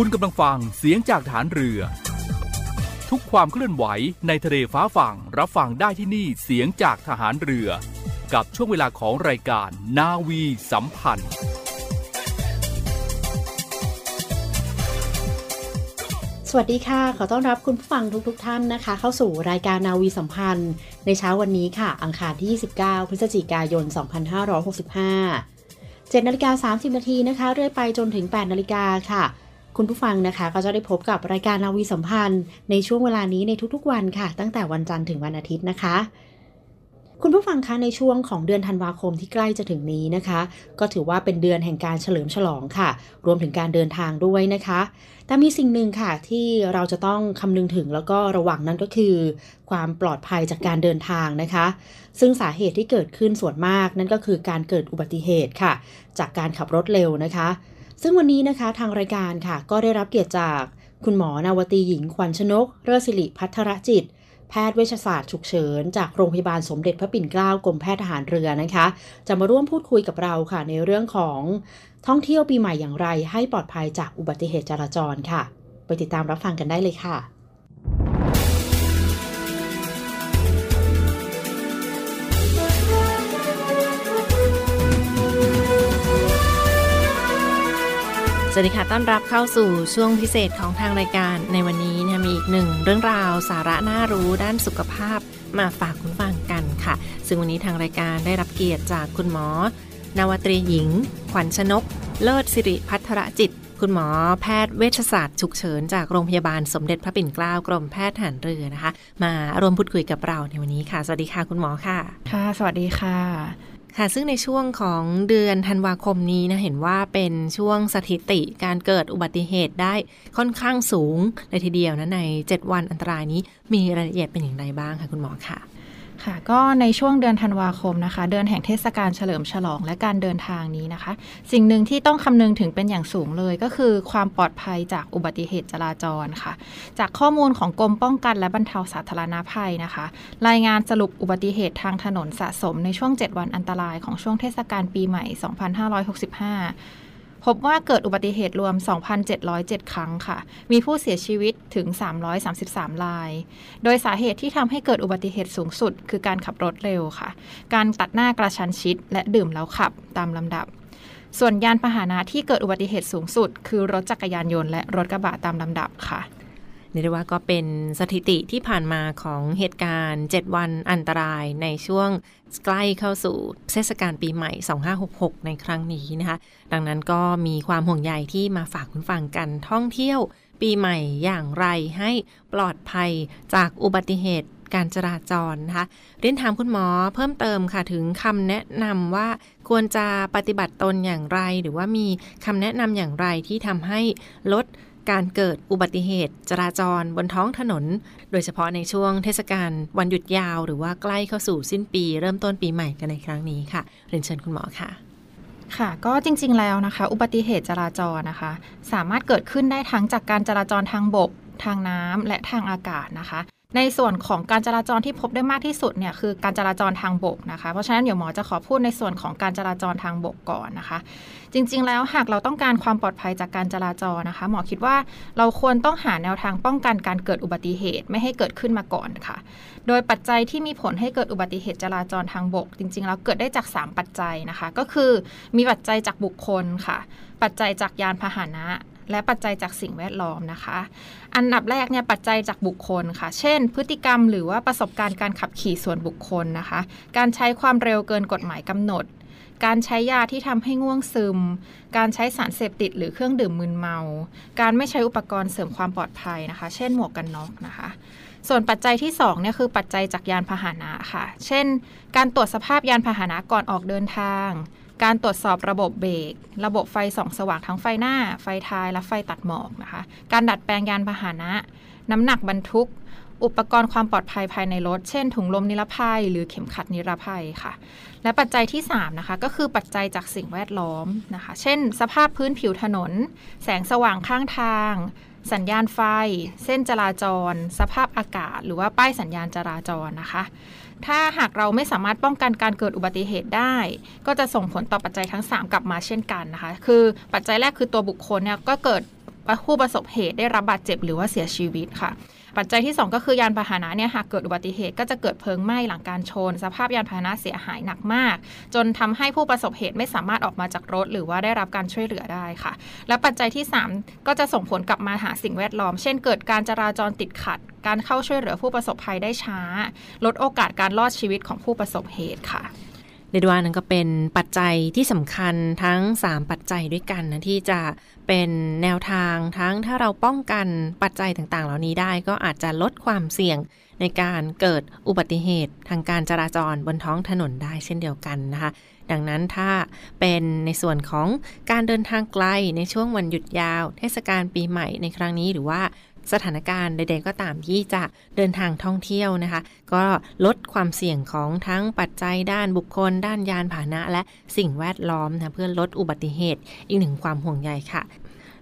คุณกำลังฟังเสียงจากฐานเรือ ทุกความเคลื่อนไหวในทะเลฟ้าฝั่งรับฟังได้ที่นี่เสียงจากฐานเรือ กับช่วงเวลาของรายการนาวีสัมพันธ์ สวัสดีค่ะ ขอต้อนรับคุณผู้ฟังทุกๆทท่านนะคะ เข้าสู่รายการนาวีสัมพันธ์ ในเช้าวันนี้ค่ะ อังคารที่ 29 พฤศจิกายน 2565 7นาฬิกา30นาทีนะคะ เรื่อยไปจนถึง 8นาฬิกาค่ะ คุณผู้ฟังนะคะก็จะได้พบกับรายการนาวีสัมพันธ์ ในช่วงเวลานี้ในทุกๆวันค่ะ ตั้งแต่วันจันทร์ถึงวันอาทิตย์นะคะ คุณผู้ฟังคะในช่วงของเดือนธันวาคมที่ใกล้จะถึงนี้นะคะ ก็ถือว่าเป็นเดือนแห่งการเฉลิมฉลองค่ะ รวมถึงการเดินทางด้วยนะคะ แต่มีสิ่งหนึ่งค่ะที่เราจะต้องคำนึงถึงแล้วก็ระวังนั้นก็คือ ความปลอดภัยจากการเดินทางนะคะ ซึ่งสาเหตุที่เกิดขึ้นส่วนมากนั่นก็คือการเกิดอุบัติเหตุค่ะ จากการขับรถเร็วนะคะ ซึ่งวันนี้นะคะทางรายการค่ะก็ได้รับเกียรติจากคุณหมอนาวตีหญิงขวัญชนก เรศิริพัทรจิต แพทย์เวชศาสตร์ฉุกเฉิน จากโรงพยาบาลสมเด็จพระปิ่นเกล้ากรมแพทย์ทหารเรือนะคะ จะมาร่วมพูดคุยกับเราค่ะ ในเรื่องของท่องเที่ยวปีใหม่อย่างไร ให้ปลอดภัยจากอุบัติเหตุจราจรค่ะ ไปติดตามรับฟังกันได้เลยค่ะ สวัสดีค่ะ ต้อนรับเข้าสู่ช่วงพิเศษของทางรายการในวันนี้นะมีอีกหนึ่งเรื่องราวสาระน่ารู้ด้านสุขภาพมาฝากคุณฟังกันค่ะ ซึ่งวันนี้ทางรายการได้รับเกียรติจากคุณหมอ นาวตรีหญิง ขวัญชนก เลิศสิริพัทรจิต คุณหมอแพทย์เวชศาสตร์ฉุกเฉินจากโรงพยาบาลสมเด็จพระปิ่นเกล้ากรมแพทย์ทหารเรือนะคะ มารวมพูดคุยกับเราในวันนี้ค่ะ สวัสดีค่ะคุณหมอค่ะ ค่ะ สวัสดีค่ะ ค่ะซึ่งในช่วงของเดือนธันวาคมนี้นะเห็นว่าเป็นช่วงสถิติการเกิดอุบัติเหตุได้ค่อนข้างสูงเลยทีเดียวนะใน 7 วันอันตรายนี้มีรายละเอียดเป็นอย่างไรบ้างคะคุณหมอคะ ค่ะก็ในช่วงเดือนธันวาคมนะคะ เดือนแห่งเทศกาลเฉลิมฉลองและการเดินทางนี้นะคะ สิ่งหนึ่งที่ต้องคำนึงถึงเป็นอย่างสูงเลยก็คือความปลอดภัยจากอุบัติเหตุจราจรค่ะ จากข้อมูลของกรมป้องกันและบรรเทาสาธารณาภัยนะคะ รายงานสรุปอุบัติเหตุทางถนนสะสมในช่วง 7 วันอันตรายของช่วงเทศกาลปีใหม่ 2565 พบว่าเกิดอุบัติเหตุรวม 2,707 ครั้งค่ะ มีผู้เสียชีวิตถึง 333 ราย โดยสาเหตุที่ทำให้เกิดอุบัติเหตุสูงสุด คือการขับรถเร็วค่ะ การตัดหน้ากระชันชิด และดื่มแล้วขับตามลำดับ ส่วนยานพาหนะที่เกิดอุบัติเหตุสูงสุด คือรถจักรยานยนต์และรถกระบะตามลำดับค่ะ เรียกว่าก็เป็นสถิติที่ผ่านมาของเหตุการณ์ 7 วันอันตรายในช่วงใกล้เข้าสู่เทศกาลปีใหม่ 2566 ในครั้งนี้นะคะ ดังนั้นก็มีความห่วงใยที่มาฝากคุณฟังกันท่องเที่ยวปีใหม่อย่างไรให้ปลอดภัยจากอุบัติเหตุการจราจรนะคะ เรียนถามคุณหมอเพิ่มเติมค่ะถึงคำแนะนำว่าควรจะปฏิบัติตนอย่างไร หรือว่ามีคำแนะนำอย่างไรที่ทำให้ลด การเกิดอุบัติเหตุ จราจรบนท้องถนน โดยเฉพาะในช่วงเทศกาลวันหยุดยาวหรือว่าใกล้เข้าสู่สิ้นปี เริ่มต้นปีใหม่กันในครั้งนี้ค่ะ เรียนเชิญคุณหมอค่ะค่ะก็จริงๆแล้วนะคะ อุบัติเหตุจราจรนะคะ สามารถเกิดขึ้นได้ทั้งจากการจราจรทางบก ทางน้ำและทางอากาศนะคะในส่วนของการจราจรที่พบได้มากที่สุดเนี่ยคือการจราจรทางบกนะคะ เพราะฉะนั้นเดี๋ยวหมอจะขอพูดในส่วนของการจราจรทางบกก่อนนะคะ จริงๆ แล้วหากเราต้องการความปลอดภัยจากการจราจรนะคะ หมอคิดว่าเราควรต้องหาแนวทางป้องกันการเกิดอุบัติเหตุไม่ให้เกิดขึ้นมาก่อนค่ะ โดยปัจจัยที่มีผลให้เกิดอุบัติเหตุจราจรทางบก จริงๆ แล้วเกิดได้จาก 3 ปัจจัยนะคะ ก็คือมีปัจจัยจากบุคคลค่ะ ปัจจัยจากยานพาหนะ และปัจจัยจากสิ่งแวดล้อมนะคะ อันดับแรกเนี่ยปัจจัยจากบุคคลค่ะ เช่น พฤติกรรมหรือว่าประสบการณ์การขับขี่ส่วนบุคคลนะคะ การใช้ความเร็วเกินกฎหมายกำหนด การใช้ยาที่ทำให้ง่วงซึม การใช้สารเสพติดหรือเครื่องดื่มมึนเมา การไม่ใช้อุปกรณ์เสริมความปลอดภัยนะคะ เช่นหมวกกันน็อกนะคะส่วนปัจจัยที่2เนี่ยคือปัจจัยจากยานพาหนะค่ะ เช่น การตรวจสภาพยานพาหนะก่อนออกเดินทาง การตรวจสอบระบบเบรก ระบบไฟส่องสว่างทั้งไฟหน้า ไฟท้ายและไฟตัดหมอกนะคะ การดัดแปลงยานพาหนะ น้ำหนักบรรทุก อุปกรณ์ความปลอดภัยภายในรถ เช่น ถุงลมนิรภัย หรือเข็มขัดนิรภัยค่ะ และปัจจัยที่ 3 นะคะ ก็คือปัจจัยจากสิ่งแวดล้อมนะคะ เช่น สภาพพื้นผิวถนน แสงสว่างข้างทาง สัญญาณไฟ เส้นจราจร สภาพอากาศ หรือว่าป้ายสัญญาณจราจรนะคะ ถ้าหากเราไม่สามารถป้องกันการเกิดอุบัติเหตุได้ ก็จะส่งผลต่อปัจจัยทั้ง 3 กลับมาเช่นกันนะคะ คือปัจจัยแรกคือตัวบุคคลเนี่ยก็เกิดผู้ประสบเหตุได้รับบาดเจ็บหรือว่าเสียชีวิตค่ะ ปัจจัยที่ 2 ก็คือยานพาหนะเนี่ยหากเกิดอุบัติเหตุก็จะเกิดเพลิงไหม้หลังการชน สภาพยานพาหนะเสียหายหนักมาก จนทำให้ผู้ประสบเหตุไม่สามารถออกมาจากรถ หรือว่าได้รับการช่วยเหลือได้ค่ะ และปัจจัยที่ 3 ก็จะส่งผลกลับมาหาสิ่งแวดล้อม เช่นเกิดการจราจรติดขัด การเข้าช่วยเหลือผู้ประสบภัยได้ช้า ลดโอกาสการรอดชีวิตของผู้ประสบเหตุค่ะ เรียกว่านั่นก็เป็นปัจจัยที่สำคัญทั้ง 3 ปัจจัยด้วยกันนะที่จะเป็นแนวทางทั้งถ้าเราป้องกันปัจจัยต่างๆ เหล่านี้ได้ก็อาจจะลดความเสี่ยงในการเกิดอุบัติเหตุทางการจราจรบนท้องถนนได้เช่นเดียวกันนะคะ ดังนั้นถ้าเป็นในส่วนของการเดินทางไกลในช่วงวันหยุดยาว เทศกาลปีใหม่ในครั้งนี้หรือว่า สถานการณ์ใดๆก็ตามที่จะเดินทางท่องเที่ยวนะคะ ก็ลดความเสี่ยงของทั้งปัจจัยด้านบุคคล ด้านยานพาหนะ และสิ่งแวดล้อมนะเพื่อลดอุบัติเหตุอีกหนึ่งความห่วงใยค่ะ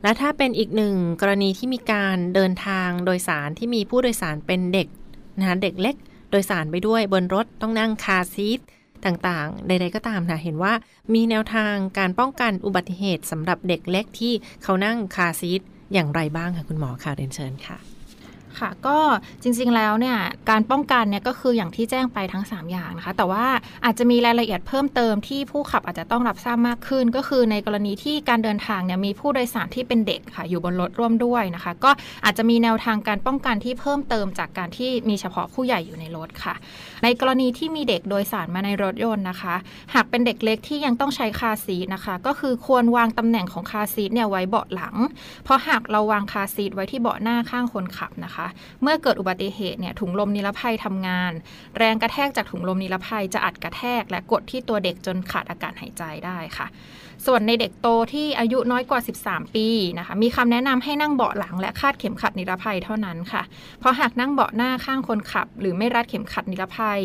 และถ้าเป็นอีกหนึ่งกรณีที่มีการเดินทางโดยสารที่มีผู้โดยสารเป็นเด็กนะคะเด็กเล็ก โดยสารไปด้วยบนรถต้องนั่งคาซีทต่างๆ ใด ๆ ก็ตามนะเห็นว่ามีแนวทางการป้องกันอุบัติเหตุสำหรับเด็กเล็กที่เขานั่งคาซีท อย่างไรบ้างคะคุณหมอค่ะเรียนเชิญค่ะค่ะก็จริงๆแล้วเนี่ยการป้องกันเนี่ยก็คืออย่างที่แจ้งไปทั้ง 3 อย่างนะคะ แต่ว่าอาจจะมีรายละเอียดเพิ่มเติมที่ผู้ขับอาจจะต้องรับทราบมากขึ้น ก็คือในกรณีที่การเดินทางเนี่ยมีผู้โดยสารที่เป็นเด็กค่ะอยู่บนรถร่วมด้วยนะคะ ก็อาจจะมีแนวทางการป้องกันที่เพิ่มเติมจากการที่มีเฉพาะผู้ใหญ่อยู่ในรถค่ะ ในกรณีที่มีเด็กโดยสารมาในรถยนต์นะคะ หากเป็นเด็กเล็กที่ยังต้องใช้คาซีทนะคะ ก็คือควรวางตำแหน่งของคาซีทเนี่ยไว้เบาะหลัง เพราะหากเราวางคาซีทไว้ที่เบาะหน้าข้างคนขับนะคะ เมื่อเกิดอุบัติเหตุเนี่ยถุงลมนิรภัยทำงาน แรงกระแทกจากถุงลมนิรภัยจะอัดกระแทก และกดที่ตัวเด็กจนขาดอากาศหายใจได้ค่ะ ส่วนในเด็กโตที่อายุน้อยกว่า 13 ปีนะคะ มีคำแนะนำให้นั่งเบาะหลังและคาดเข็มขัดนิรภัยเท่านั้นค่ะ เพราะหากนั่งเบาะหน้าข้างคนขับ หรือไม่รัดเข็มขัดนิรภัย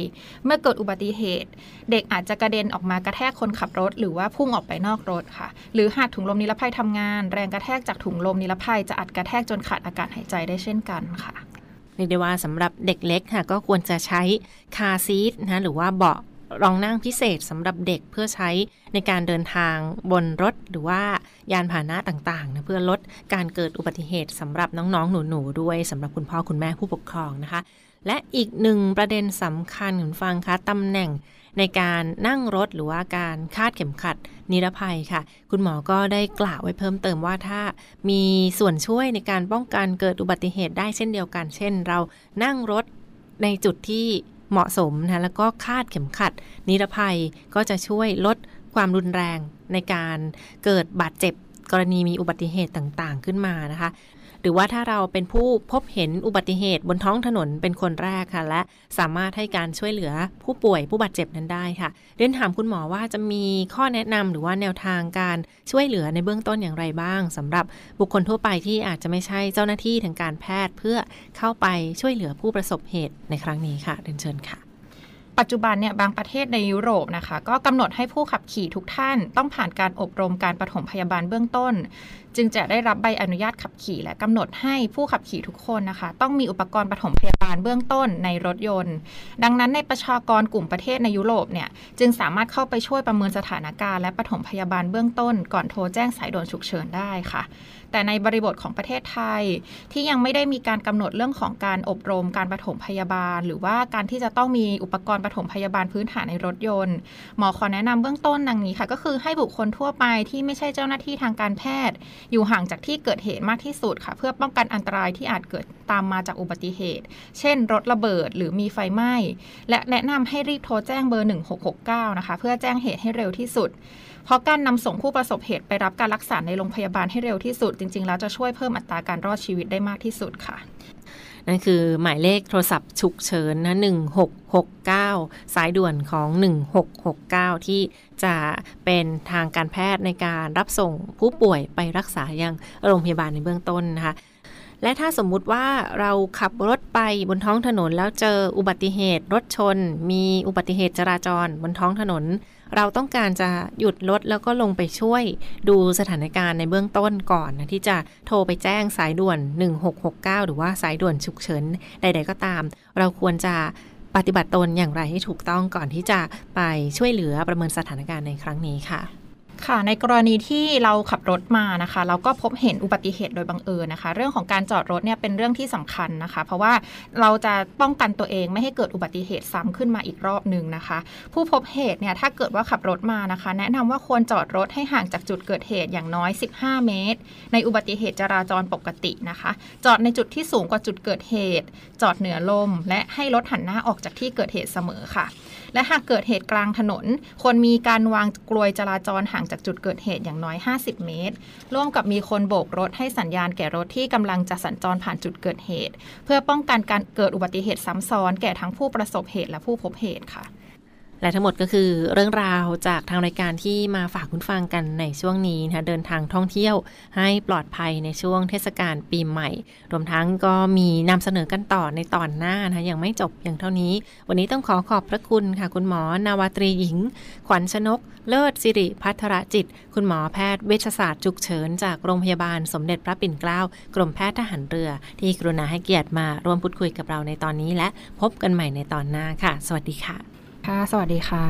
เมื่อเกิดอุบัติเหตุ เด็กอาจจะกระเด็นออกมากระแทกคนขับรถ หรือว่าพุ่งออกไปนอกรถค่ะ หรือหากถุงลมนิรภัยทำงาน แรงกระแทกจากถุงลมนิรภัยจะอัดกระแทกจนขาดอากาศหายใจได้เช่นกันค่ะเรียกได้ว่าสำหรับเด็กเล็กค่ะก็ควรจะใช้คาซีทนะหรือว่าเบาะ รองนั่งพิเศษสำหรับเด็กเพื่อใช้ในการเดินทางบนรถหรือว่ายานพาหนะต่างๆนะเพื่อลดการเกิดอุบัติเหตุสำหรับน้องๆ หนูๆ ด้วยสำหรับคุณพ่อคุณแม่ผู้ปกครองนะคะ และอีกหนึ่งประเด็นสำคัญคุณฟังคะตำแหน่งในการนั่งรถหรือว่าการคาดเข็มขัดนิรภัยค่ะ คุณหมอก็ได้กล่าวไว้เพิ่มเติมว่าถ้ามีส่วนช่วยในการป้องกันเกิดอุบัติเหตุได้เช่นเดียวกัน เช่น เรานั่งรถในจุดที่ เหมาะสมนะแล้วก็คาดเข็มขัด นิรภัยก็จะช่วยลดความรุนแรงในการเกิดบาดเจ็บกรณีมีอุบัติเหตุต่างๆ ขึ้นมานะคะ หรือว่าถ้าเราเป็นผู้พบเห็นอุบัติเหตุบนท้องถนนเป็นคนแรกค่ะ และสามารถให้การช่วยเหลือผู้ป่วยผู้บาดเจ็บนั้นได้ค่ะเรียนถามคุณหมอว่าจะมีข้อแนะนำหรือว่าแนวทางการช่วยเหลือในเบื้องต้นอย่างไรบ้างสำหรับบุคคลทั่วไปที่อาจจะไม่ใช่เจ้าหน้าที่ทางการแพทย์ เพื่อเข้าไปช่วยเหลือผู้ประสบเหตุในครั้งนี้ค่ะเรียนเชิญค่ะ ปัจจุบันเนี่ยบางประเทศในยุโรปนะคะ ก็กำหนดให้ผู้ขับขี่ทุกท่านต้องผ่านการอบรมการปฐมพยาบาลเบื้องต้น จึงจะได้รับใบอนุญาตขับขี่ และกำหนดให้ผู้ขับขี่ทุกคนนะคะ ต้องมีอุปกรณ์ปฐมพยาบาลเบื้องต้นในรถยนต์ ดังนั้นในประชากรกลุ่มประเทศในยุโรปเนี่ยจึงสามารถเข้าไปช่วยประเมินสถานการณ์และปฐมพยาบาลเบื้องต้น ก่อนโทรแจ้งสายด่วนฉุกเฉินได้ค่ะ แต่ในบริบทของประเทศไทย ที่ยังไม่ได้มีการกำหนดเรื่องของการอบรมการปฐมพยาบาล หรือว่าการที่จะต้องมีอุปกรณ์ปฐมพยาบาลพื้นฐานในรถยนต์ หมอขอแนะนำเบื้องต้นดังนี้ค่ะ ก็คือให้บุคคลทั่วไปที่ไม่ใช่เจ้าหน้าที่ทางการแพทย์ อยู่ห่างจากที่เกิดเหตุมากที่สุดค่ะ เพื่อป้องกันอันตรายที่อาจเกิดตามมาจากอุบัติเหตุ เช่น รถระเบิดหรือมีไฟไหม้และแนะนำให้รีบโทรแจ้งเบอร์ 1669 นะคะ เพื่อแจ้งเหตุให้เร็วที่สุด เพราะการนำส่งผู้ประสบเหตุไปรับการรักษาในโรงพยาบาลให้เร็วที่สุด จริง ๆ แล้วจะช่วยเพิ่มอัตราการรอดชีวิตได้มากที่สุดค่ะนั่นคือหมายเลขโทรศัพท์ฉุกเฉินนะ 1669 สายด่วนของ 1669 ที่จะเป็นทางการแพทย์ในการรับส่งผู้ป่วยไปรักษายังโรงพยาบาลในเบื้องต้นนะคะ และถ้าสมมุติว่าเราขับรถไปบนท้องถนนแล้วเจออุบัติเหตุรถชน มีอุบัติเหตุจราจรบนท้องถนน เราต้องการจะหยุดรถแล้วก็ลงไปช่วยดูสถานการณ์ในเบื้องต้นก่อนนะที่จะโทรไปแจ้งสายด่วน 1669 หรือว่าสายด่วนฉุกเฉินใด ๆ ก็ตาม เราควรจะปฏิบัติตนอย่างไรให้ถูกต้องก่อนที่จะไปช่วยเหลือประเมินสถานการณ์ในครั้งนี้ค่ะ ค่ะในกรณีที่เราขับรถมานะคะ เราก็พบเห็นอุบัติเหตุโดยบังเอิญนะคะ เรื่องของการจอดรถเนี่ยเป็นเรื่องที่สำคัญนะคะ เพราะว่าเราจะป้องกันตัวเองไม่ให้เกิดอุบัติเหตุซ้ำขึ้นมาอีกรอบหนึ่งนะคะ ผู้พบเหตุเนี่ยถ้าเกิดว่าขับรถมานะคะ แนะนำว่าควรจอดรถให้ห่างจากจุดเกิดเหตุอย่างน้อย 15 เมตร ในอุบัติเหตุจราจรปกตินะคะ จอดในจุดที่สูงกว่าจุดเกิดเหตุ จอดเหนือลม และให้รถหันหน้าออกจากที่เกิดเหตุเสมอค่ะ และหากเกิดเหตุกลางถนน ควรมีการวางกลวยจราจรห่างจากจุดเกิดเหตุอย่างน้อย 50 เมตร ร่วมกับมีคนโบกรถให้สัญญาณแก่รถที่กำลังจะสัญจรผ่านจุดเกิดเหตุ เพื่อป้องกันการเกิดอุบัติเหตุซ้ำซ้อนแก่ทั้งผู้ประสบเหตุและผู้พบเหตุค่ะ และทั้งหมดก็คือเรื่องราวจากทางรายการที่มาฝากคุณฟังกันในช่วงนี้นะคะเดินทางท่องเที่ยวให้ปลอดภัยในช่วงเทศกาลปีใหม่ รวมทั้งก็มีนำเสนอกันต่อในตอนหน้านะคะยังไม่จบอย่างเท่านี้ วันนี้ต้องขอขอบพระคุณค่ะ คุณหมอนาวาตรีหญิง ขวัญชนก เลิศสิริพัทรจิต คุณหมอแพทย์เวชศาสตร์ฉุกเฉินจากโรงพยาบาลสมเด็จพระปิ่นเกล้ากรมแพทย์ทหารเรือ ที่กรุณาให้เกียรติมาร่วมพูดคุยกับเราในตอนนี้ และพบกันใหม่ในตอนหน้าค่ะ สวัสดีค่ะ ค่ะ สวัสดีค่ะ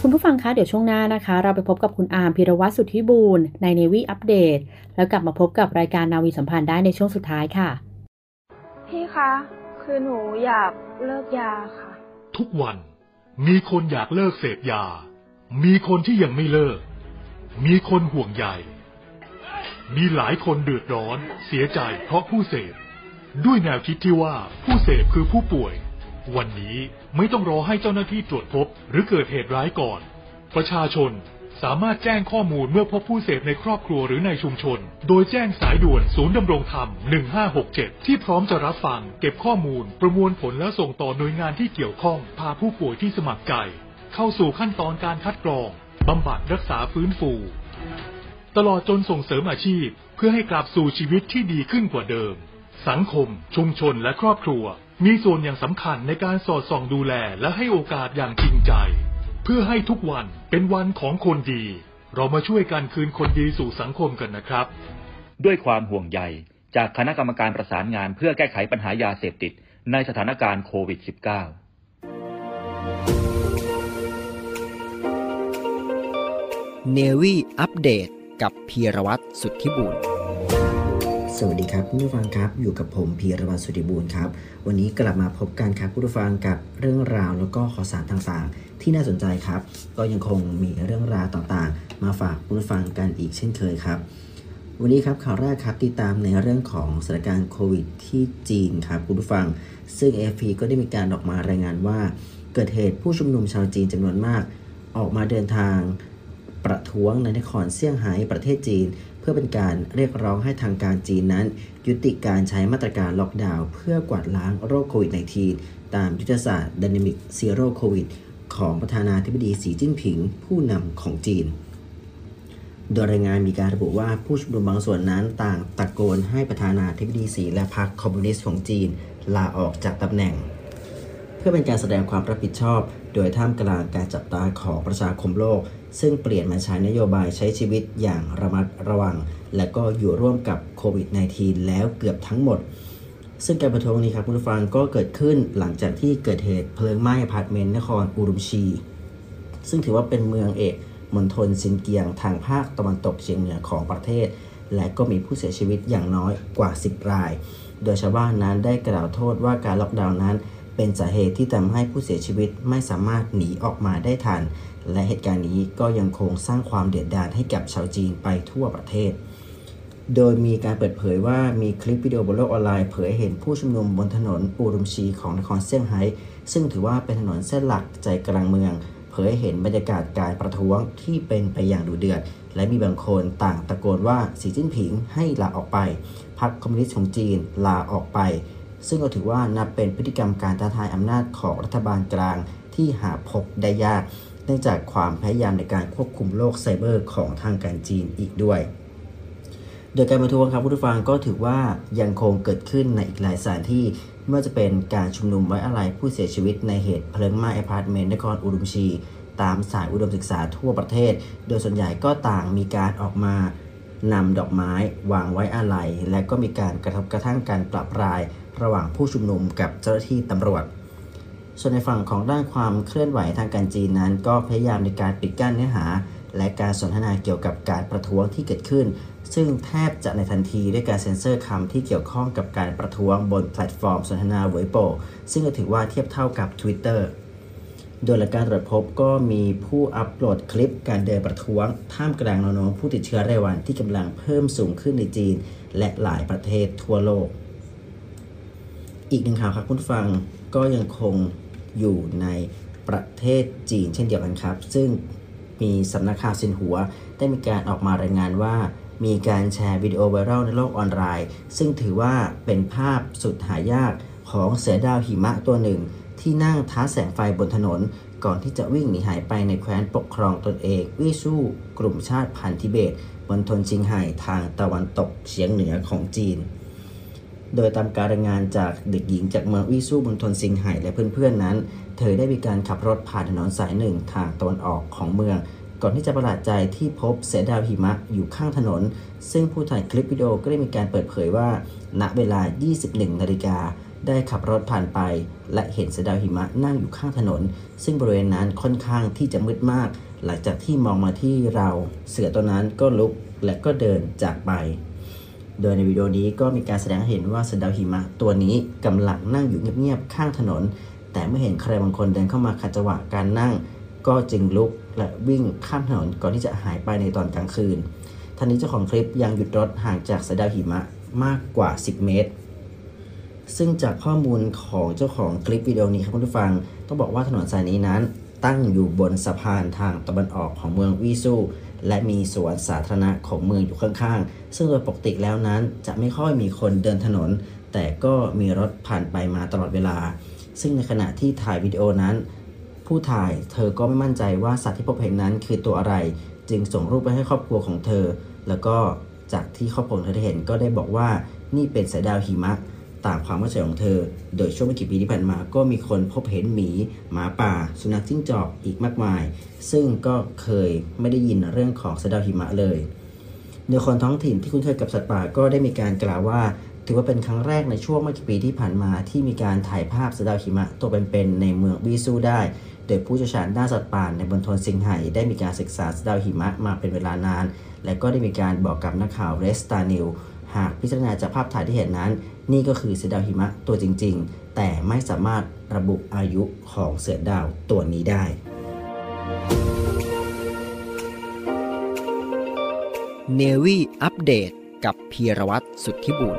คุณผู้ฟังคะ เดี๋ยวช่วงหน้านะคะ เราไปพบกับคุณอาร์มพิรวัตรสุทธิบูรณ์ในเนวีอัปเดต แล้วกลับมาพบกับรายการนาวีสัมพันธ์ได้ในช่วงสุดท้ายค่ะ พี่คะ คือหนูอยากเลิกยาค่ะ ทุกวันมีคนอยากเลิกเสพยา มีคนที่ยังไม่เลิก มีคนห่วงใยมีหลายคนเดือดร้อน เสียใจเพราะผู้เสพ ด้วยแนวคิดที่ว่าผู้เสพคือผู้ป่วย วันนี้ไม่ต้องรอให้เจ้าหน้าที่ตรวจพบ หรือเกิดเหตุร้ายก่อน ประชาชนสามารถแจ้งข้อมูลเมื่อพบผู้เสพในครอบครัวหรือในชุมชน โดยแจ้งสายด่วนศูนย์ดำรงธรรม 1567 ที่พร้อมจะรับฟัง เก็บข้อมูล ประมวลผลและส่งต่อหน่วยงานที่เกี่ยวข้อง พาผู้ป่วยที่สมัครใจ เข้าสู่ขั้นตอนการคัดกรองบำบัดรักษาฟื้นฟู ตลอดจนส่งเสริมอาชีพ เพื่อให้กลับสู่ชีวิตที่ดีขึ้นกว่าเดิม สังคม ชุมชนและครอบครัว มีส่วนอย่างสำคัญในการสอดส่องดูแลและให้โอกาสอย่างจริงใจ เพื่อให้ทุกวันเป็นวันของคนดี เรามาช่วยกันคืนคนดีสู่สังคมกันนะครับ ด้วยความห่วงใยจากคณะกรรมการประสานงานเพื่อแก้ไขปัญหายาเสพติดในสถานการณ์โควิด -19 เนวี่อัปเดตกับพีรวัตรสุทธิบุญสวัสดีครับคุณผู้ฟังครับอยู่กับผมพีรวัตรสุทธิบูรณ์ครับ วันนี้กลับมาพบกันครับคุณผู้ฟังกับเรื่องราวแล้วก็ข่าวสารต่างๆ ที่น่าสนใจครับ ก็ยังคงมีเรื่องราวต่างๆ มาฝากคุณผู้ฟังกันอีกเช่นเคยครับ วันนี้ครับข่าวแรกครับติดตามในเรื่องของสถานการณ์โควิดที่จีนครับคุณผู้ฟัง ซึ่ง AFP ก็ได้มีการออกมารายงานว่า เกิดเหตุผู้ชุมนุมชาวจีนจำนวนมาก ออกมาเดินทาง ประท้วงในนครเซี่ยงไฮ้ประเทศจีน เพื่อเป็นการเรียกร้องให้ทางการจีนนั้น ยุติการใช้มาตรการล็อกดาวน์เพื่อกวาดล้างโรคโควิด -19 ตามยุทธศาสตร์ Dynamic Zero COVID ของประธานาธิบดีสีจิ้นผิง ผู้นำของจีน โดยรายงานมีการระบุว่าผู้ชุมนุมบางส่วนนั้นต่างตะโกนให้ประธานาธิบดีสีและพรรคคอมมิวนิสต์ของจีน ลาออกจากตำแหน่ง เพื่อเป็นการแสดงความรับผิดชอบ โดยท่ามกลางการจับตาของประชาคมโลกซึ่งเปลี่ยนมาใช้นโยบายใช้ชีวิตอย่างระมัดระวัง และก็อยู่ร่วมกับโควิด -19 แล้วเกือบทั้งหมด ซึ่งการประท้วงนี้ครับคุณผู้ฟังก็เกิดขึ้นหลังจากที่เกิดเหตุเพลิงไหม้อพาร์ตเมนต์นครอูรุมชี ซึ่งถือว่าเป็นเมืองเอกมณฑลซินเกียงทางภาคตะวันตกเฉียงเหนือของประเทศ และก็มีผู้เสียชีวิตอย่างน้อยกว่า 10 ราย โดยชาวบ้านนั้นได้กล่าวโทษว่าการล็อกดาวน์นั้น เป็นสาเหตุที่ทำให้ผู้เสียชีวิตไม่สามารถหนีออกมาได้ทัน และเหตุการณ์นี้ก็ยังคงสร้างความเดือดดาลให้กับชาวจีนไปทั่วประเทศ โดยมีการเปิดเผยว่ามีคลิปวิดีโอบนโลกออนไลน์เผยเห็นผู้ชุมนุมบนถนนอูรุมชีของนครเซี่ยงไฮ้ซึ่งถือว่าเป็นถนนเส้นหลักใจกลางเมือง เผยเห็นบรรยากาศการประท้วงที่เป็นไปอย่างดุเดือด และมีบางคนต่างตะโกนว่าสีจิ้นผิงให้ลาออกไปพรรคคอมมิวนิสต์ของจีนลาออกไป ซึ่งก็ถือว่านับเป็นพฤติกรรมการท้าทายอำนาจของรัฐบาลกลางที่หาพบได้ยาก เนื่องจากความพยายามในการควบคุมโลกไซเบอร์ของทางการจีนอีกด้วย โดยการประท้วงครับผู้ฟังก็ถือว่ายังคงเกิดขึ้นในอีกหลายสถานที่ไม่ว่าจะเป็นการชุมนุมไว้อาลัยผู้เสียชีวิตในเหตุเพลิงไหม้อพาร์ตเมนต์นครอูรุมชีตามสถาบันอุดมศึกษาทั่วประเทศ โดยส่วนใหญ่ก็ต่างมีการออกมานำดอกไม้วางไว้อาลัย และก็มีการกระทบกระทั่งกันประปราย ระหว่างผู้ชุมนุมกับเจ้าหน้าที่ตำรวจ ส่วนในฝั่งของด้านความเคลื่อนไหวทางการจีนนั้น ก็พยายามในการปิดกั้นเนื้อหา และการสนทนาเกี่ยวกับการประท้วงที่เกิดขึ้น ซึ่งแทบจะในทันทีด้วยการเซ็นเซอร์คำที่เกี่ยวข้องกับการประท้วงบนแพลตฟอร์มสนทนาเวโปซึ่งก็ถือว่าเทียบเท่ากับ Twitter โดยหลังการตรวจพบก็มีผู้อัปโหลดคลิปการเดินประท้วง ท่ามกลางแนวโน้มผู้ติดเชื้อรายวันที่กำลังเพิ่มสูงขึ้นในจีน และหลายประเทศทั่วโลก อีกหนึ่งข่าวครับคุณฟังก็ยังคง อยู่ในประเทศจีนเช่นเดียวกันครับ ซึ่งมีสำนักข่าวซินหัว ได้มีการออกมารายงานว่า มีการแชร์วิดีโอไวรัลในโลกออนไลน์ ซึ่งถือว่าเป็นภาพสุดหายากของเสือดาวหิมะตัวหนึ่ง ที่นั่งท้าแสงไฟบนถนน ก่อนที่จะวิ่งหนีหายไปในแคว้นปกครองตนเองวิซู่กลุ่มชาติพันธุ์ทิเบตบนทนชิงไห่ทางตะวันตกเฉียงเหนือของจีน โดยตามการรายงานจากเด็กหญิงจากเมืองวิซู่บนทนซิงไห่และเพื่อนๆนั้น เธอได้มีการขับรถผ่านถนนสายหนึ่งทางตะวันออกของเมือง ก่อนที่จะประหลาดใจที่พบเสดาวหิมะอยู่ข้างถนน ซึ่งผู้ถ่ายคลิปวิดีโอก็ได้มีการเปิดเผยว่า ณ เวลา 21 นาฬิกาได้ขับรถผ่านไป และเห็นเสดาวหิมะนั่งอยู่ข้างถนน ซึ่งบริเวณนั้นค่อนข้างที่จะมืดมาก หลังจากที่มองมาที่เรา เสือตัวนั้นก็ลุกและก็เดินจากไป โดยในวิดีโอนี้ก็มีการแสดงให้เห็นว่าเสดาวหิมะตัวนี้กำลังนั่งอยู่เงียบๆข้างถนน แต่เมื่อเห็นใครบางคนเดินเข้ามาขัดจังหวะการนั่ง ก็จึงลุกและวิ่งข้ามถนนก่อนที่จะหายไปในตอนกลางคืนทันนี้เจ้าของคลิปยังหยุดรถห่างจากเสดาวหิมะมากกว่า 10 เมตร ซึ่งจากข้อมูลของเจ้าของคลิปวิดีโอนี้ครับคุณผู้ฟัง ต้องบอกว่าถนนสายนี้นั้น ตั้งอยู่บนสะพานทางตะวันออกของเมืองวิซู และมีสวนสาธารณะของเมืองอยู่ข้างๆ ซึ่งโดยปกติแล้วนั้นจะไม่ค่อยมีคนเดินถนน แต่ก็มีรถผ่านไปมาตลอดเวลา ซึ่งในขณะที่ถ่ายวิดีโอนั้น ผู้ถ่ายเธอก็ไม่มั่นใจว่าสัตว์ที่พบเห็นนั้นคือตัวอะไร จึงส่งรูปไปให้ครอบครัวของเธอ แล้วก็จากที่ครอบครัวเธอได้เห็นก็ได้บอกว่านี่เป็นสายดาวหิมะ ตามความเข้าใจของเธอ โดยช่วงไม่กี่ปีที่ผ่านมาก็มีคนพบเห็นหมีหมาป่า สุนัขจิ้งจอกอีกมากมาย ซึ่งก็เคยไม่ได้ยินเรื่องของสายดาวหิมะเลยโดยคนท้องถิ่นที่คุ้นเคยกับสัตว์ป่าก็ได้มีการกล่าวว่า ถือว่าเป็นครั้งแรกในช่วงไม่กี่ปีที่ผ่านมาที่มีการถ่ายภาพสายดาวหิมะตัวเป็นๆในเมืองวิซูได้ โดยผู้เชี่ยวชาญด้านสัตว์ป่าในบนทนซิงไห่ได้มีการศึกษาสายดาวหิมะมาเป็นเวลานาน และก็ได้มีการบอกกับนักข่าวเรสตานิว หากพิจารณาจากภาพถ่ายที่เห็นนั้น นี่ก็คือเสือดาวหิมะตัวจริง ๆ แต่ไม่สามารถระบุอายุของเสือดาวตัวนี้ได้เนวี่อัปเดตกับพีรวัตรสุทธิบุญ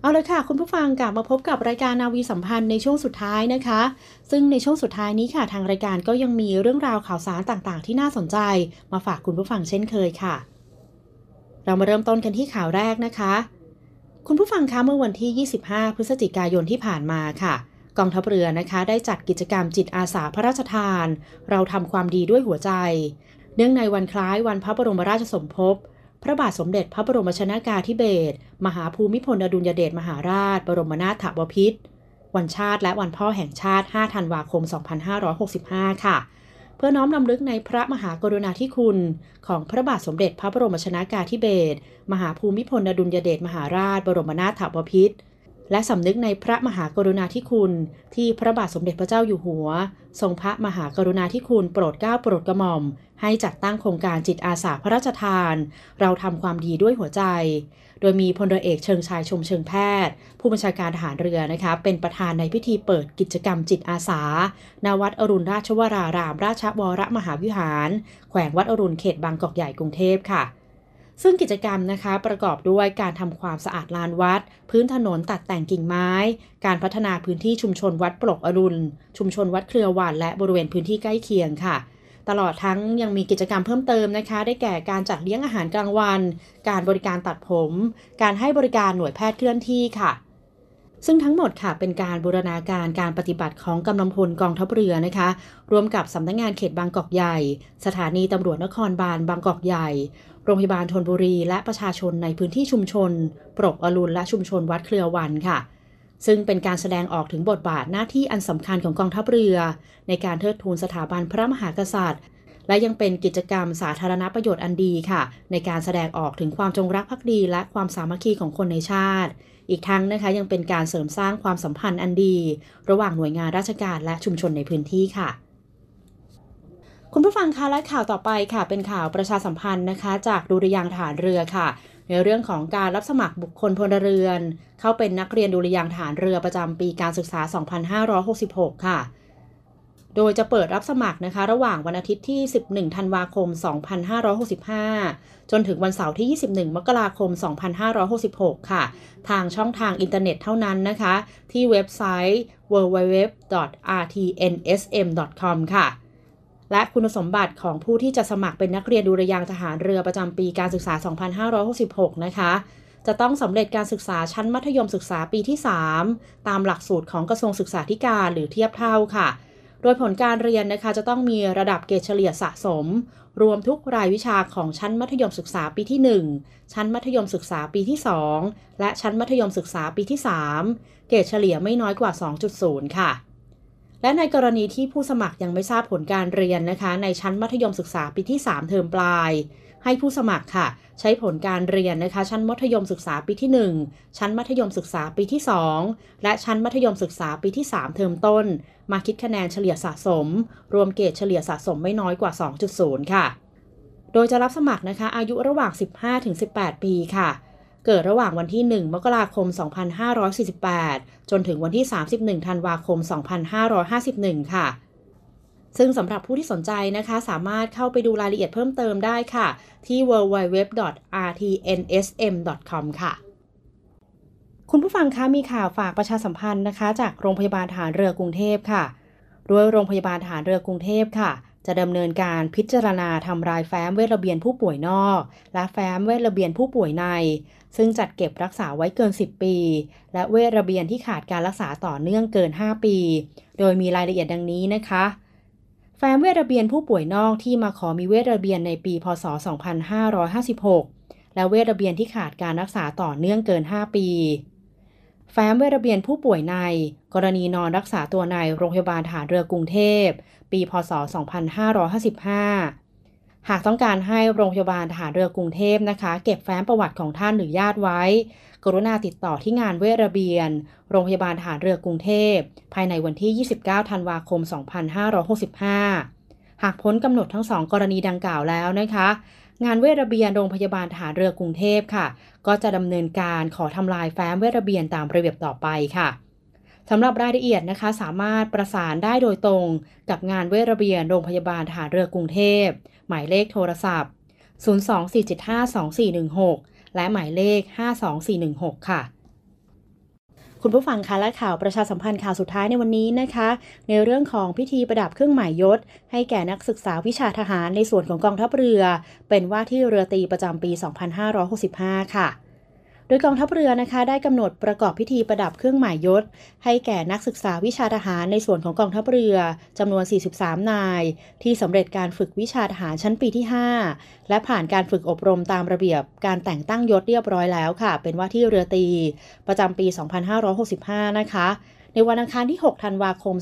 เอาเลยค่ะ คุณผู้ฟังกลับมาพบกับรายการนาวีสัมพันธ์ในช่วงสุดท้ายนะคะ ซึ่งในช่วงสุดท้ายนี้ค่ะทางรายการก็ยังมีเรื่องราวข่าวสารต่างๆ ที่น่าสนใจ มาฝากคุณผู้ฟังเช่นเคยค่ะ เรามาเริ่มต้นกันที่ข่าวแรกนะคะ คุณผู้ฟังคะเมื่อวันที่ 25 พฤศจิกายนที่ผ่านมาค่ะ กองทัพเรือนะคะได้จัดกิจกรรมจิตอาสาพระราชทาน เราทำความดีด้วยหัวใจ เนื่องในวันคล้ายวันพระบรมราชสมภพ พระบาทสมเด็จพระบรมชนากาธิเบศรมหาภูมิพลอดุลยเดชมหาราช บรมนาถบพิตรวันชาติและวันพ่อแห่งชาติ 5 ธันวาคม 2565 ค่ะ พื่อน้อมนำลึกในพระมหากรุณาธิคุณ ของพระบาทสมเด็จพระบรมชนากาธิเบศรมหาภูมิพลอดุลยเดชมหาราชบรมนาถบพิตร และสำนึกในพระมหากรุณาธิคุณ ที่พระบาทสมเด็จพระเจ้าอยู่หัว ทรงพระมหากรุณาธิคุณโปรดเกล้าโปรดกระหม่อม ให้จัดตั้งโครงการจิตอาสาพระราชทาน เราทำความดีด้วยหัวใจ โดยมีพลเรือเอกเชิงชายชมเชิงแพทย์ ผู้บัญชาการทหารเรือนะคะเป็นประธานในพิธีเปิดกิจกรรมจิตอาสาณวัดอรุณราชวราราม ราชวรมหาวิหาร แขวงวัดอรุณเขตบางกอกใหญ่กรุงเทพค่ะ ซึ่งกิจกรรมนะคะประกอบด้วยการทำความสะอาดลานวัด พื้นถนนตัดแต่งกิ่งไม้ การพัฒนาพื้นที่ชุมชนวัดปลกอรุณ ชุมชนวัดเครือวานและบริเวณพื้นที่ใกล้เคียงค่ะ ตลอดทั้งยังมีกิจกรรมเพิ่มเติมนะคะ ได้แก่การจัดเลี้ยงอาหารกลางวัน การบริการตัดผม การให้บริการหน่วยแพทย์เคลื่อนที่ค่ะ ซึ่งทั้งหมดค่ะเป็นการบูรณาการการปฏิบัติของกำลังพลกองทัพเรือนะคะรวมกับสำนักงงานเขตบางกอกใหญ่ สถานีตำรวจนครบาลบางกอกใหญ่ โรงพยาบาลทนบุรีและประชาชนในพื้นที่ชุมชน ปรกอรุณและชุมชนวัดเครือวันค่ะ ซึ่งเป็นการแสดงออกถึงบทบาทหน้าที่อันสำคัญของกองทัพเรือ ในการเทิดทูนสถาบันพระมหากษัตริย์ และยังเป็นกิจกรรมสาธารณประโยชน์อันดีค่ะ ในการแสดงออกถึงความจงรักภักดี และความสามัคคีของคนในชาติ อีกทั้งนะคะยังเป็นการเสริมสร้างความสัมพันธ์อันดี ระหว่างหน่วยงานราชการและชุมชนในพื้นที่ค่ะคุณผู้ฟังคะและข่าวต่อไปค่ะ เป็นข่าวประชาสัมพันธ์นะคะ จากดุริยางฐานเรือค่ะ ในเรื่องของการรับสมัครบุคคลพลเรือน เข้าเป็นนักเรียนดุริยางฐานเรือประจำปีการศึกษา 2566 ค่ะ โดยจะเปิดรับสมัครนะคะ ระหว่างวันอาทิตย์ที่ 11 ธันวาคม 2565 จนถึงวันเสาร์ที่ 21 มกราคม 2566 ค่ะ ทางช่องทางอินเทอร์เน็ตเท่านั้นนะคะ ที่เว็บไซต์ www.rtnsm.com ค่ะ และคุณสมบัติของผู้ที่จะสมัครเป็นนักเรียนดุรยางทหารเรือประจำปีการศึกษา 2566 นะคะจะต้องสำเร็จการศึกษาชั้นมัธยมศึกษาปีที่ 3 ตามหลักสูตรของกระทรวงศึกษาธิการหรือเทียบเท่าค่ะ โดยผลการเรียนนะคะจะต้องมีระดับเกรดเฉลี่ยสะสม รวมทุกรายวิชาของชั้นมัธยมศึกษาปีที่ 1 ชั้นมัธยมศึกษาปีที่ 2 และชั้นมัธยมศึกษาปีที่ 3 เกรดเฉลี่ยไม่น้อยกว่า 2.0 ค่ะ และในกรณีที่ผู้สมัครยังไม่ทราบผลการเรียนนะคะ ในชั้นมัธยมศึกษาปีที่ 3 เทอมปลาย ให้ผู้สมัครค่ะ ใช้ผลการเรียนนะคะ ชั้นมัธยมศึกษาปีที่ 1 ชั้นมัธยมศึกษาปีที่ 2 และชั้นมัธยมศึกษาปีที่ 3 เทอมต้น มาคิดคะแนนเฉลี่ยสะสม รวมเกรดเฉลี่ยสะสมไม่น้อยกว่า 2.0 ค่ะ โดยจะรับสมัครนะคะ อายุระหว่าง 15-18 ปีค่ะเกิดระหว่างวันที่ 1 มกราคม 2548 จนถึงวันที่ 31 ธันวาคม 2551 ค่ะ ซึ่งสำหรับผู้ที่สนใจนะคะ สามารถเข้าไปดูรายละเอียดเพิ่มเติมได้ค่ะ ที่ www.rtnsm.com ค่ะ คุณผู้ฟังคะมีข่าวฝากประชาสัมพันธ์นะคะ จากโรงพยาบาลฐานเรือกรุงเทพค่ะ โดยโรงพยาบาลฐานเรือกรุงเทพค่ะ จะดำเนินการพิจารณาทำรายแฟ้มเวทระเบียนผู้ป่วยนอก และแฟ้มเวทระเบียนผู้ป่วยใน ซึ่งจัดเก็บรักษาไว้เกิน 10 ปี และเวทระเบียนที่ขาดการรักษาต่อเนื่องเกิน 5 ปี โดยมีรายละเอียดดังนี้นะคะ แฟ้มเวทระเบียนผู้ป่วยนอกที่มาขอมีเวทระเบียนในปีพศ 2556 และเวทระเบียนที่ขาดการรักษาต่อเนื่องเกิน 5 ปี แฟ้มเวทระเบียนผู้ป่วยใน กรณีนอนรักษาตัวในโรงพยาบาลฐานเรือกรุงเทพ ปี พศ 2555 หากต้องการให้โรงพยาบาลฐานเรือกรุงเทพนะคะ เก็บแฟ้มประวัติของท่านหรือญาติไว้ กรุณาติดต่อที่งานเวระเบียน โรงพยาบาลฐานเรือกรุงเทพ ภายในวันที่ 29 ธันวาคม 2565 หากพ้นกำหนดทั้งสองกรณีดังกล่าวแล้วนะคะ งานเวระเบียนโรงพยาบาลฐานเรือกรุงเทพค่ะ ก็จะดำเนินการขอทำลายแฟ้มเวระเบียนตามระเบียบต่อไปค่ะ สำหรับรายละเอียดนะคะสามารถประสานได้โดยตรงกับงานเวทระเบียนโรงพยาบาลฐานเรือกรุงเทพ หมายเลขโทรศัพท์ 024752416 และหมายเลข 52416 ค่ะคุณผู้ฟังคะและข่าวประชาสัมพันธ์ข่าวสุดท้ายในวันนี้นะคะ ในเรื่องของพิธีประดับเครื่องหมายยศ ให้แก่นักศึกษาวิชาทหารในส่วนของกองทัพเรือ เป็นว่าที่เรือตีประจำปี 2565 ค่ะ ดยกองทัพเรือนะคะได้กำหนดประกอบพิธีประดับเครื่องหมายยศ ให้แก่นักศึกษาวิชาทหารในส่วนของกองทัพเรือจำนวน 43 นาย ที่สำเร็จการฝึกวิชาทหารชั้นปีที่ 5 และผ่านการฝึกอบรมตามระเบียบการแต่งตั้งยศเรียบร้อยแล้วค่ะ เป็นว่าที่เรือตี ประจำปี 2565 นะคะในวันอังคารที่ 6 ธันวาคม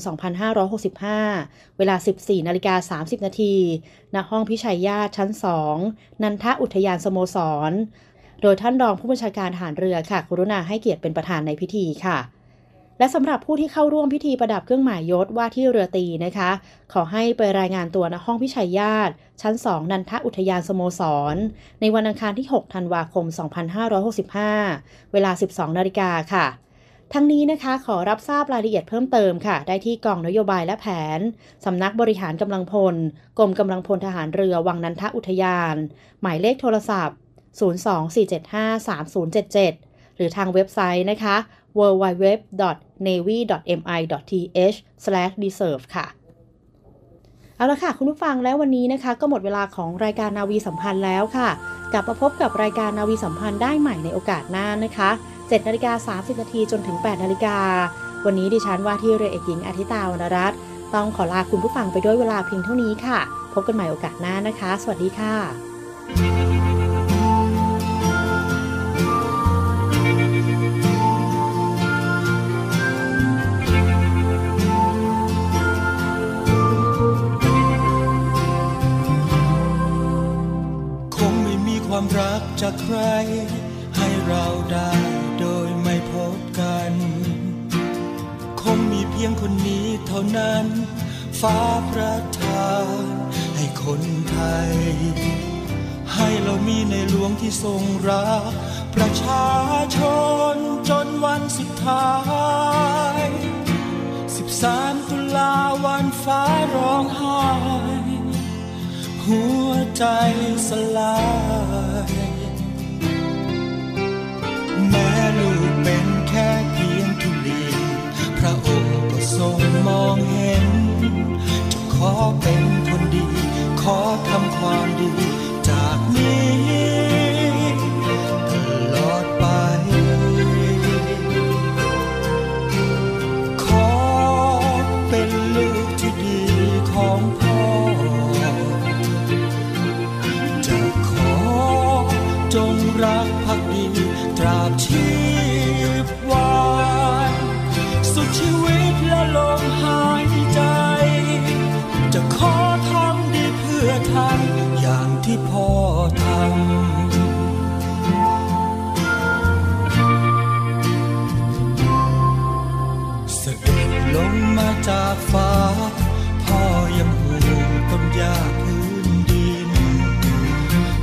2565 เวลา 14 นาฬิกา 30 นาที ณ ห้องพิชัยญาติชั้น 2 นันทอุทยานสโมสร โดยท่านรองผู้บัญชาการทหารเรือค่ะ กรุณาให้เกียรติเป็นประธานในพิธีค่ะ และสำหรับผู้ที่เข้าร่วมพิธีประดับเครื่องหมายยศว่าที่เรือตีนะคะ ขอให้ไปรายงานตัวณห้องพิชัยญาติ ชั้น 2 นันทอุทยานสโมสร ในวันอังคารที่ 6 ธันวาคม 2565 เวลา 12 นาฬิกาค่ะทั้งนี้นะคะขอรับทราบรายละเอียดเพิ่มเติมค่ะ ได้ที่กองนโยบายและแผน สำนักบริหารกำลังพล กรมกำลังพลทหารเรือวังนันทอุทยาน หมายเลขโทรศัพท์ 024753077 หรือทางเว็บไซต์นะคะ www.navy.mi.th/deserve ค่ะเอาละค่ะ คุณผู้ฟังแล้ววันนี้นะคะ ก็หมดเวลาของรายการนาวีสัมพันธ์แล้วค่ะ กลับมาพบกับรายการนาวีสัมพันธ์ได้ใหม่ในโอกาสหน้านะคะ7นาฬิกา30นาทีจนถึง8นาฬิกาวันนี้ดิฉันว่าที่เรือเอกหญิงอาทิตาวรรณรัตน์ต้องขอลาคุณผู้ฟังไปด้วยเวลาเพียงเท่านี้ค่ะ พบกันใหม่โอกาสหน้านะคะ สวัสดีค่ะ ความรักจากใคร ให้เราได้โดยไม่พบกัน คงมีเพียงคนนี้เท่านั้น ฟ้าประทานให้คนไทย ให้เรามีในหลวงที่ทรงรัก ประชาชนจนวันสุดท้าย 13 ตุลาวันฟ้าร้องไห้ หัวใจสลาย แม้ลูกเป็นแค่เพียงทุลีพระองค์ก็ทรงมองเห็น จะขอเป็นคนดี ขอทำความดีจากนี้ จากฟ้า พ่อยังห่วงต้นยาพื้นดิน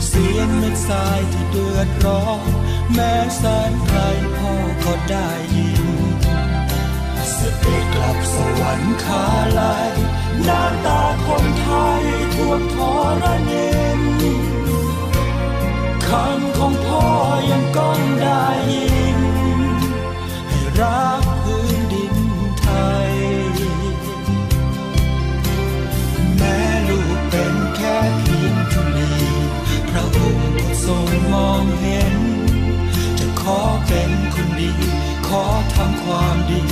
เสียงเม็ดทรายที่เดือดร้อนแม้แสนไกลพ่อก็ได้ยินเสด็จกลับสวรรค์คาลายน้ำตาคนไทยท่วมทรณินคำของพ่อยังก้องได้ยิน ให้รัก ส่งมองเห็น จะขอเป็นคนดี ขอทำความดี